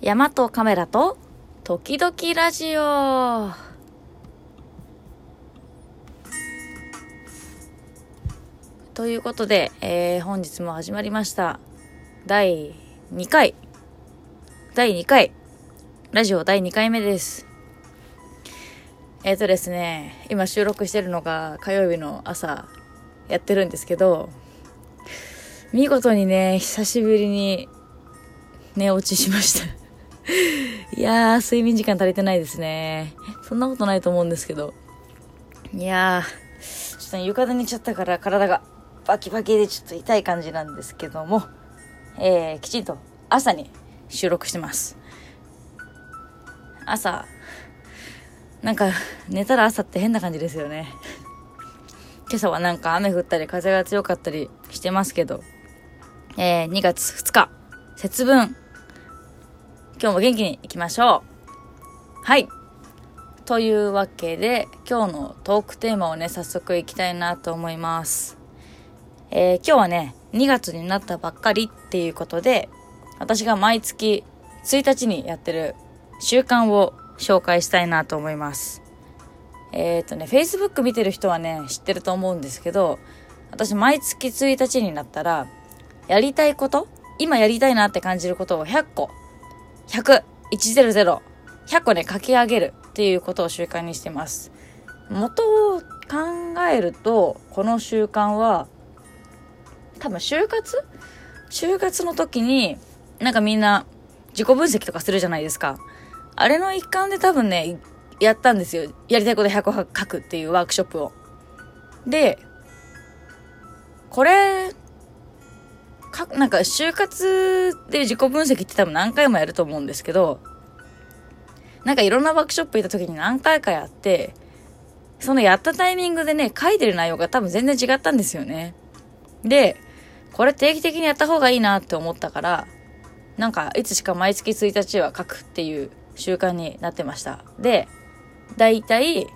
山とカメラと時々ラジオ。ということで、えー、本日も始まりました。第2回。第2回。ラジオ第2回目です。えっ、ー、とですね今収録してるのが火曜日の朝やってるんですけど見事にね久しぶりに寝落ちしました。いやー、睡眠時間足りてないですね。そんなことないと思うんですけど。いやー、ちょっと、ね、床で寝ちゃったから体がバキバキでちょっと痛い感じなんですけども、えー、きちんと朝に収録してます。朝、なんか寝たら朝って変な感じですよね。今朝はなんか雨降ったり風が強かったりしてますけど、えー、2月2日、節分、今日も元気にいきましょう。はい。というわけで、今日のトークテーマをね、早速いきたいなと思います。えー、今日はね、2月になったばっかりっていうことで、私が毎月1日にやってる習慣を紹介したいなと思います。えっ、ー、とね、Facebook 見てる人はね、知ってると思うんですけど、私毎月1日になったら、やりたいこと今やりたいなって感じることを100個100、100、100個ね、書き上げるっていうことを習慣にしてます。元を考えると、この習慣は、多分就活？就活の時に、なんかみんな自己分析とかするじゃないですか。あれの一環で多分ね、やったんですよ。やりたいこと100個書くっていうワークショップを。で、これ、か、なんか就活で自己分析って多分何回もやると思うんですけど、なんかいろんなワークショップ行った時に何回かやって、そのやったタイミングでね、書いてる内容が多分全然違ったんですよね。で、これ定期的にやった方がいいなって思ったから、なんかいつしか毎月1日は書くっていう習慣になってました。で、だいたい、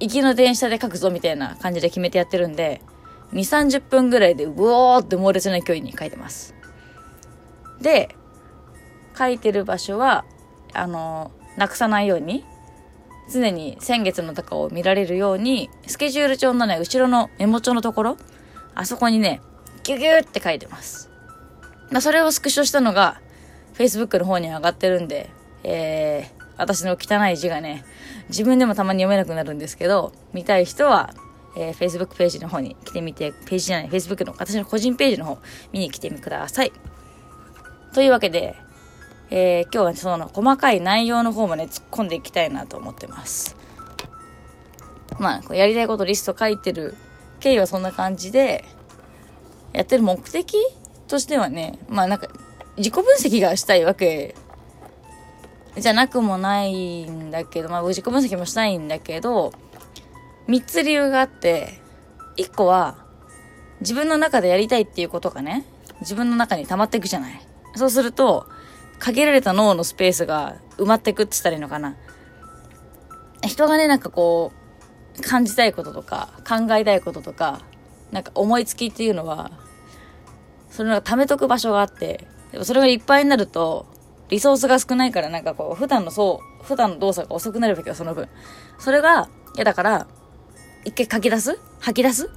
行きの電車で書くぞみたいな感じで決めてやってるんで、2、30分ぐらいでうおーって猛烈な勢いに書いてます。で、書いてる場所は、あの、なくさないように、常に先月の高を見られるように、スケジュール帳のね、後ろのメモ帳のところ、あそこにね、ギュギュって書いてます。まあ、それをスクショしたのが、Facebook の方に上がってるんで、えー、私の汚い字がね、自分でもたまに読めなくなるんですけど、見たい人はえー、Facebook ページの方に来てみて、ページじゃない、Facebook の私の個人ページの方見に来てみてください。というわけで、えー、今日はその細かい内容の方もね、突っ込んでいきたいなと思ってます。まあ、やりたいことリスト書いてる経緯はそんな感じで、やってる目的としてはね、まあなんか、自己分析がしたいわけじゃなくもないんだけど、まあ自己分析もしたいんだけど、三つ理由があって、一個は、自分の中でやりたいっていうことがね、自分の中に溜まっていくじゃない。そうすると、限られた脳のスペースが埋まってくって言ったらいいのかな。人がね、なんかこう、感じたいこととか、考えたいこととか、なんか思いつきっていうのは、それが溜めとく場所があって、でもそれがいっぱいになると、リソースが少ないからなんかこう、普段のそう、普段の動作が遅くなるべきはその分。それが嫌だから、一回書き出す？吐き出す？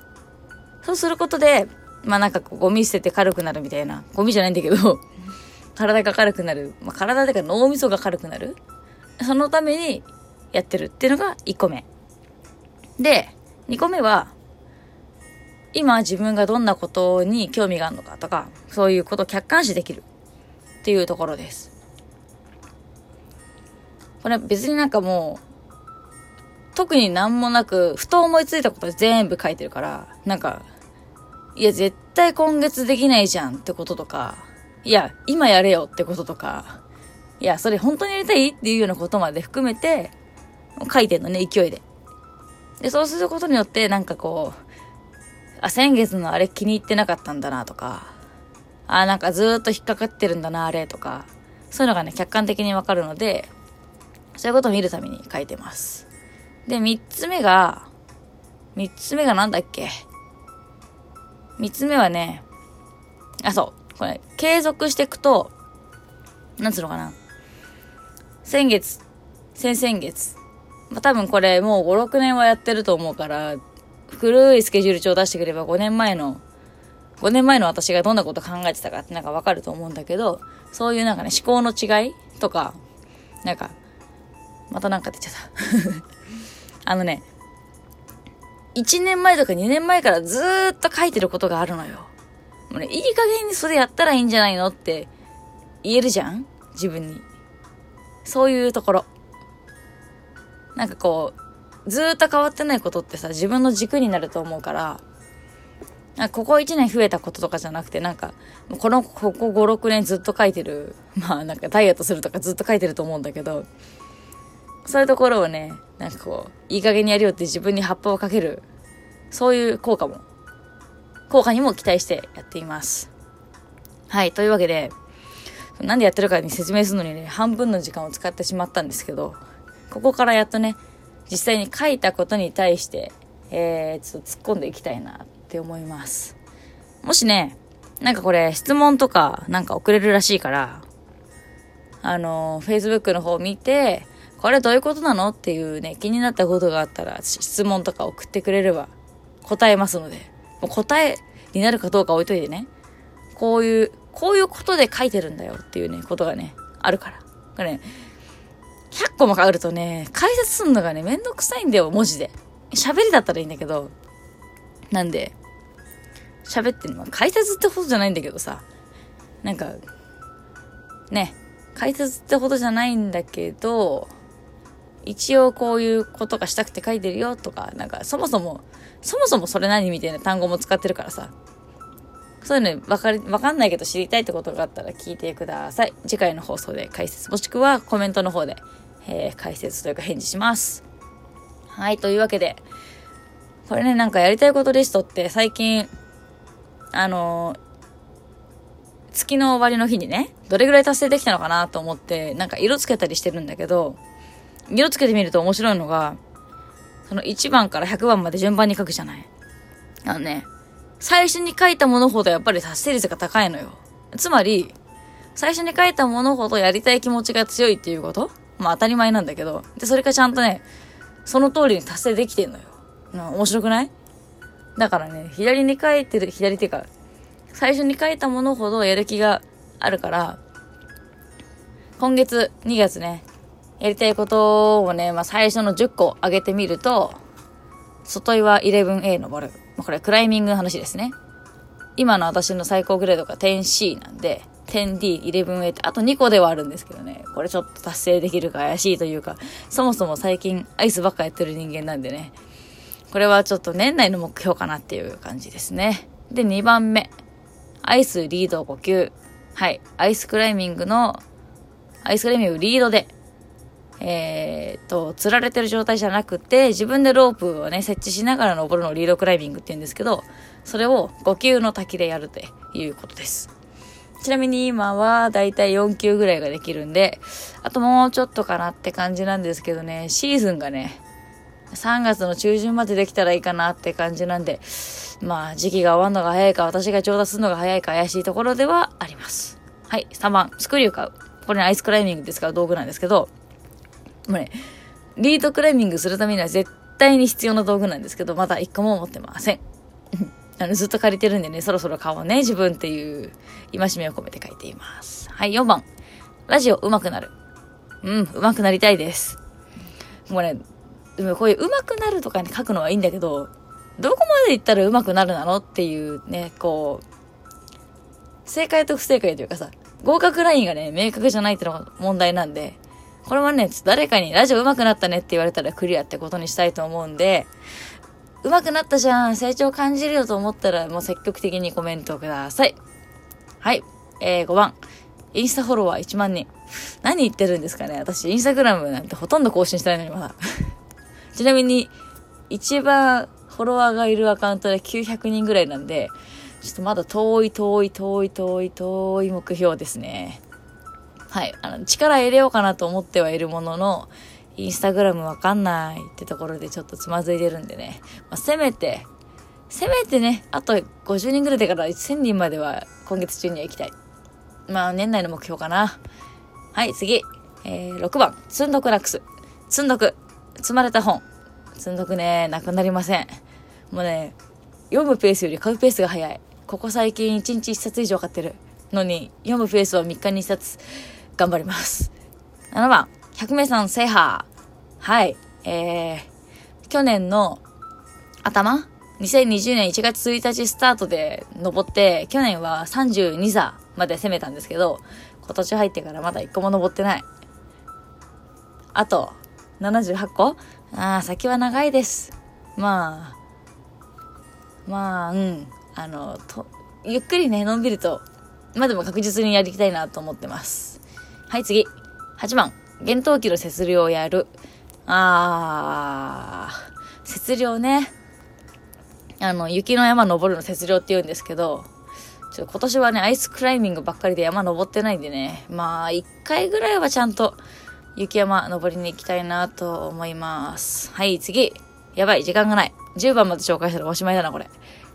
そうすることで、まあなんかゴミ捨てて軽くなるみたいな。ゴミじゃないんだけど、体が軽くなる。まあ体だから脳みそが軽くなる。そのためにやってるっていうのが1個目。で、2個目は、今自分がどんなことに興味があるのかとか、そういうことを客観視できるっていうところです。これ別になんかもう、特になんもなく、ふと思いついたこと全部書いてるから、なんか、いや、絶対今月できないじゃんってこととか、いや、今やれよってこととか、いや、それ本当にやりたいっていうようなことまで含めて、書いてんのね、勢いで。で、そうすることによって、なんかこう、あ、先月のあれ気に入ってなかったんだなとか、あ、なんかずーっと引っかかってるんだな、あれとか、そういうのがね、客観的にわかるので、そういうことを見るために書いてます。で、三つ目が、三つ目がなんだっけ？三つ目はね、あ、そう。これ、継続していくと、なんつうのかな？先月、先々月、まあ、多分これもう5、6年はやってると思うから、古いスケジュール帳を出してくれば5年前の、5年前の私がどんなこと考えてたかってなんかわかると思うんだけど、そういうなんかね、思考の違いとか、なんか、またなんか出ちゃった。あのね、1年前とか2年前からずーっと書いてることがあるのよ。もうね、いい加減にそれやったらいいんじゃないのって言えるじゃん？自分に。そういうところ。なんかこう、ずーっと変わってないことってさ、自分の軸になると思うから、かここ1年増えたこととかじゃなくて、なんか、この、ここ5、6年ずっと書いてる、まあなんかダイエットするとかずっと書いてると思うんだけど、そういうところをね、なんかこう、いい加減にやるよって自分に葉っぱをかける、そういう効果も、効果にも期待してやっています。はい、というわけで、なんでやってるかに説明するのにね、半分の時間を使ってしまったんですけど、ここからやっとね、実際に書いたことに対して、えー、ちょっと突っ込んでいきたいなって思います。もしね、なんかこれ質問とかなんか送れるらしいから、あの、Facebook の方見て、これどういうことなの？っていうね、気になったことがあったら質問とか送ってくれれば答えますので、もう答えになるかどうか置いといてね、こういう、こういうことで書いてるんだよっていうね、ことがね、あるから。これね、100個もあるとね、解説すんのがね、めんどくさいんだよ、文字で。喋りだったらいいんだけど、なんで、喋ってるの解説ってほどじゃないんだけどさ、なんか、ね、解説ってほどじゃないんだけど、一応こういうことがしたくて書いてるよとか、なんかそもそも、そもそもそれ何みたいな単語も使ってるからさ、そういうのわかり、わかんないけど知りたいってことがあったら聞いてください。次回の放送で解説、もしくはコメントの方で、えー、解説というか返事します。はい、というわけで、これね、なんかやりたいことリストって最近、あのー、月の終わりの日にね、どれぐらい達成できたのかなと思って、なんか色つけたりしてるんだけど、色つけてみると面白いのが、その1番から100番まで順番に書くじゃない。あのね、最初に書いたものほどやっぱり達成率が高いのよ。つまり、最初に書いたものほどやりたい気持ちが強いっていうこと？まあ当たり前なんだけど。で、それがちゃんとね、その通りに達成できてんのよ。うん、面白くない？だからね、左に書いてる、左っていうか、最初に書いたものほどやる気があるから、今月2月ね、やりたいことをね、まあ、最初の10個上げてみると、外岩 11A 登る。まあ、これクライミングの話ですね。今の私の最高グレードが 10C なんで、10D、11A ってあと2個ではあるんですけどね、これちょっと達成できるか怪しいというか、そもそも最近アイスばっかやってる人間なんでね、これはちょっと年内の目標かなっていう感じですね。で、2番目。アイスリード5級。はい。アイスクライミングの、アイスクライミングリードでえー、と、釣られてる状態じゃなくて、自分でロープをね、設置しながら登るのをリードクライミングって言うんですけど、それを5級の滝でやるっていうことです。ちなみに今はだいたい4級ぐらいができるんで、あともうちょっとかなって感じなんですけどね、シーズンがね、3月の中旬までできたらいいかなって感じなんで、まあ時期が終わるのが早いか、私が調達するのが早いか怪しいところではあります。はい、3番、スクリュー買う。これね、アイスクライミングで使う道具なんですけど、もうね、リードクライミングするためには絶対に必要な道具なんですけど、まだ一個も持ってません。あの、ずっと借りてるんでね、そろそろ買おうね、自分っていう戒めを込めて書いています。はい、4番。ラジオ上手くなる。うん、上手くなりたいです。もうね、でもこういう上手くなるとかに書くのはいいんだけど、どこまで行ったら上手くなるなのっていうね、こう、正解と不正解というかさ、合格ラインがね、明確じゃないってのが問題なんで、これはね、誰かにラジオ上手くなったねって言われたらクリアってことにしたいと思うんで、上手くなったじゃん、成長感じるよと思ったらもう積極的にコメントください。はい。えー、5番。インスタフォロワー1万人。何言ってるんですかね私、インスタグラムなんてほとんど更新してないのにまだ。ちなみに、一番フォロワーがいるアカウントで900人ぐらいなんで、ちょっとまだ遠い遠い遠い遠い遠い目標ですね。はい。あの、力入れようかなと思ってはいるものの、インスタグラムわかんないってところでちょっとつまずいてるんでね。まあ、せめて、せめてね、あと50人ぐらいでから1000人までは今月中には行きたい。まあ、年内の目標かな。はい、次。えー、6番、積んどくラックス。積んどく。積まれた本。積んどくね、なくなりません。もうね、読むペースより買うペースが早い。ここ最近1日1冊以上買ってるのに、読むペースは3日に1冊頑張ります。7番、100名さん制覇。はい。えー、去年の頭2020年1月1日スタートで登って、去年は32座まで攻めたんですけど、今年入ってからまだ1個も登ってない。あと、78個ああ、先は長いです。まあ、まあ、うん。あの、と、ゆっくりね、のんびりと、まあでも確実にやりたいなと思ってます。はい、次。8番。厳冬期の節量をやる。あー、節量ね。あの、雪の山登るの雪量って言うんですけど、ちょ今年はね、アイスクライミングばっかりで山登ってないんでね、まあ、一回ぐらいはちゃんと雪山登りに行きたいなと思います。はい、次。やばい、時間がない。10番まで紹介したらおしまいだな、これ。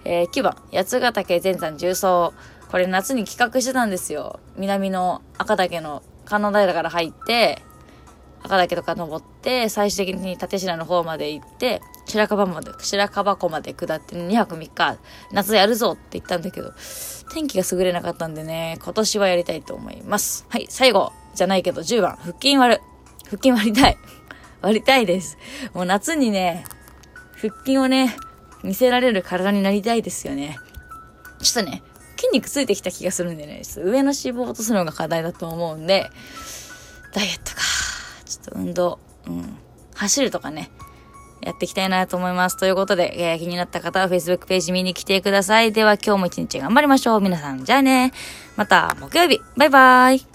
えー、9番、八ヶ岳全山重曹。これ夏に企画してたんですよ。南の赤岳の観音平から入って、赤岳とか登って、最終的に立科の方まで行って、白樺まで、白樺湖まで下って2泊3日、夏やるぞって言ったんだけど、天気が優れなかったんでね、今年はやりたいと思います。はい、最後じゃないけど10番、腹筋割る。腹筋割りたい。割りたいです。もう夏にね、腹筋をね、見せられる体になりたいですよね。ちょっとね、筋肉ついてきた気がするんでね、上の脂肪を落とすのが課題だと思うんで、ダイエットか。ちょっと運動、うん、走るとかね、やっていきたいなと思います。ということで、えー、気になった方は Facebook ページ見に来てください。では今日も一日頑張りましょう。皆さん、じゃあね。また木曜日。バイバーイ。